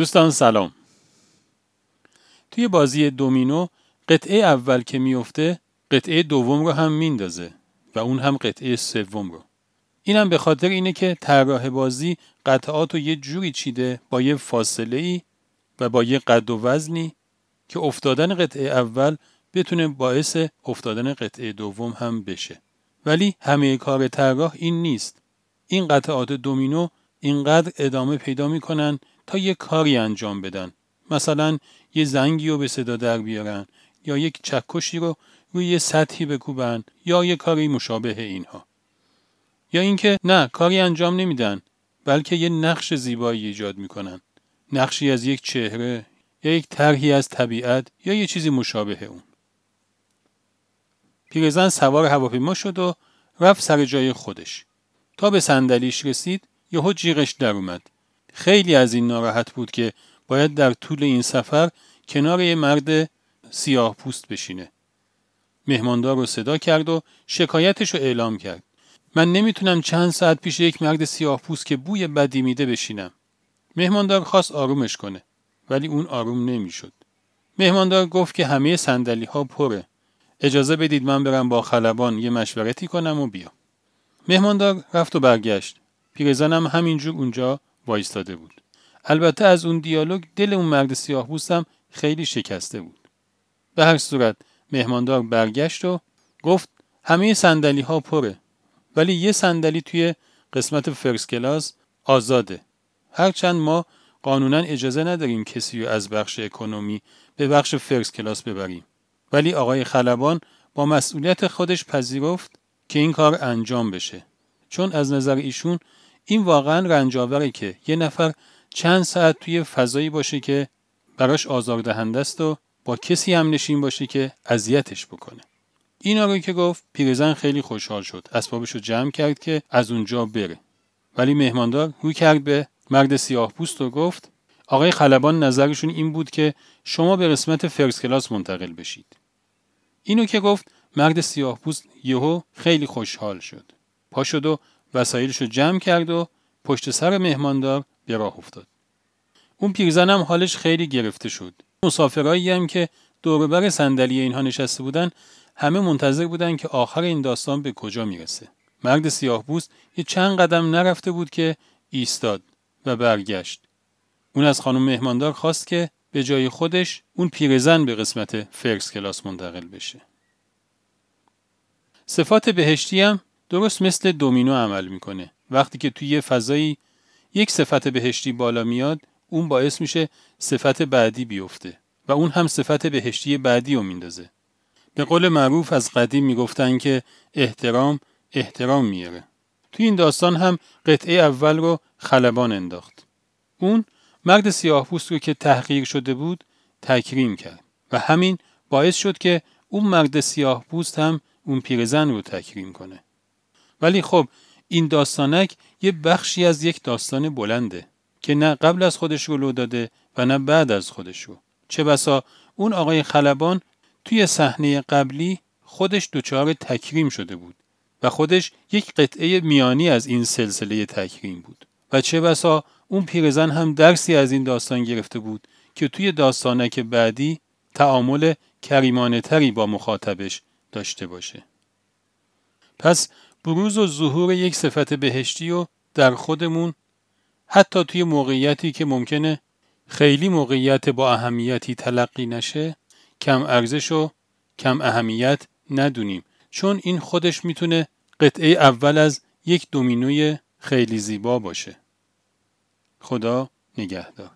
دوستان سلام. توی بازی دومینو قطعه اول که میفته قطعه دوم رو هم میندازه و اون هم قطعه سوم رو. اینم به خاطر اینه که طراح بازی قطعات رو یه جوری چیده با یه فاصله ای و با یه قد و وزنی که افتادن قطعه اول بتونه باعث افتادن قطعه دوم هم بشه. ولی همه کار طراح این نیست. این قطعات دومینو اینقدر ادامه پیدا می‌کنن تا یه کاری انجام بدن. مثلا یه زنگی رو به صدا در بیارن یا یک چکشی رو روی یه سطحی بکوبن یا یه کاری مشابه اینها. یا اینکه نه کاری انجام نمیدن بلکه یه نقش زیبایی ایجاد می‌کنن. نقشی از یک چهره یا یک طرحی از طبیعت یا یه چیزی مشابه اون. پیرزن سوار هواپیما شد و رفت سر جای خودش. تا به صندلیش رسید یهو جیغش در اومد. خیلی از این ناراحت بود که باید در طول این سفر کنار یه مرد سیاه پوست بشینه. مهماندار رو صدا کرد و شکایتش رو اعلام کرد. من نمی‌تونم چند ساعت پیش یک مرد سیاه پوست که بوی بدی میده بشینم. مهماندار خواست آرومش کنه ولی اون آروم نمی‌شد. مهماندار گفت که همه سندلی ها پره. اجازه بدید من برم با خلبان یه مشورتی کنم و بیام. مهماندار رفت و برگشت. پیرزنم همینجور اونجا وایستاده بود. البته از اون دیالوگ دل اون مرد سیاه هم خیلی شکسته بود. به هر صورت مهماندار برگشت و گفت همه سندلی ها پره ولی یه صندلی توی قسمت فرس کلاس آزاده. هرچند ما قانونا اجازه نداریم کسی رو از بخش اکنومی به بخش فرس کلاس ببریم. ولی آقای خلبان با مسئولیت خودش پذیرفت که این کار انجام بشه. چون از نظر ایشون این واقعا رنجاوره که یه نفر چند ساعت توی فضایی باشه که براش آزاردهنده است و با کسی هم نشین باشه که اذیتش بکنه. این رو که گفت پیرزن خیلی خوشحال شد. اسبابش رو جمع کرد که از اونجا بره. ولی مهماندار روی کرد به مرد سیاه پوست و گفت آقای خلبان نظرشون این بود که شما به قسمت فرس کلاس منتقل بشید. اینو که گفت مرد سیاه پوست یهو خیلی خوشحال شد. پا شد و وسایلش رو جمع کرد و پشت سر مهماندار به راه افتاد. اون پیرزن هم حالش خیلی گرفته شد. مسافرایی هم که دوربر صندلی اینها نشسته بودن همه منتظر بودن که آخر این داستان به کجا می‌رسه. مرد سیاه بوست یه چند قدم نرفته بود که ایستاد و برگشت. اون از خانم مهماندار خواست که به جای خودش اون پیرزن به قسمت فرکس کلاس منتقل بشه. صفات بهشتی هم درست مثل دومینو عمل می‌کنه. وقتی که توی یه فضایی یک صفت بهشتی بالا میاد اون باعث میشه صفت بعدی بیفته و اون هم صفت بهشتی بعدی رو میندازه. به قول معروف از قدیم می‌گفتن که احترام احترام میاره. توی این داستان هم قطعه اول رو خلبان انداخت. اون مرد سیاه رو که تحقیر شده بود تکریم کرد و همین باعث شد که اون مرد سیاه پوست هم اون پیرزن رو تکریم کنه. ولی خب این داستانک یه بخشی از یک داستان بلنده که نه قبل از خودش لو داده و نه بعد از خودش رو. چه بسا اون آقای خلبان توی صحنه قبلی خودش دچار تکریم شده بود و خودش یک قطعه میانی از این سلسله تکریم بود و چه بسا اون پیرزن هم درسی از این داستان گرفته بود که توی داستانک بعدی تعامل کریمانه تری با مخاطبش داشته باشه. پس بروز و ظهور یک صفت بهشتی و در خودمون حتی توی موقعیتی که ممکنه خیلی موقعیت با اهمیتی تلقی نشه کم ارزش و کم اهمیت ندونیم. چون این خودش می‌تونه قطعه اول از یک دومینوی خیلی زیبا باشه. خدا نگهدار.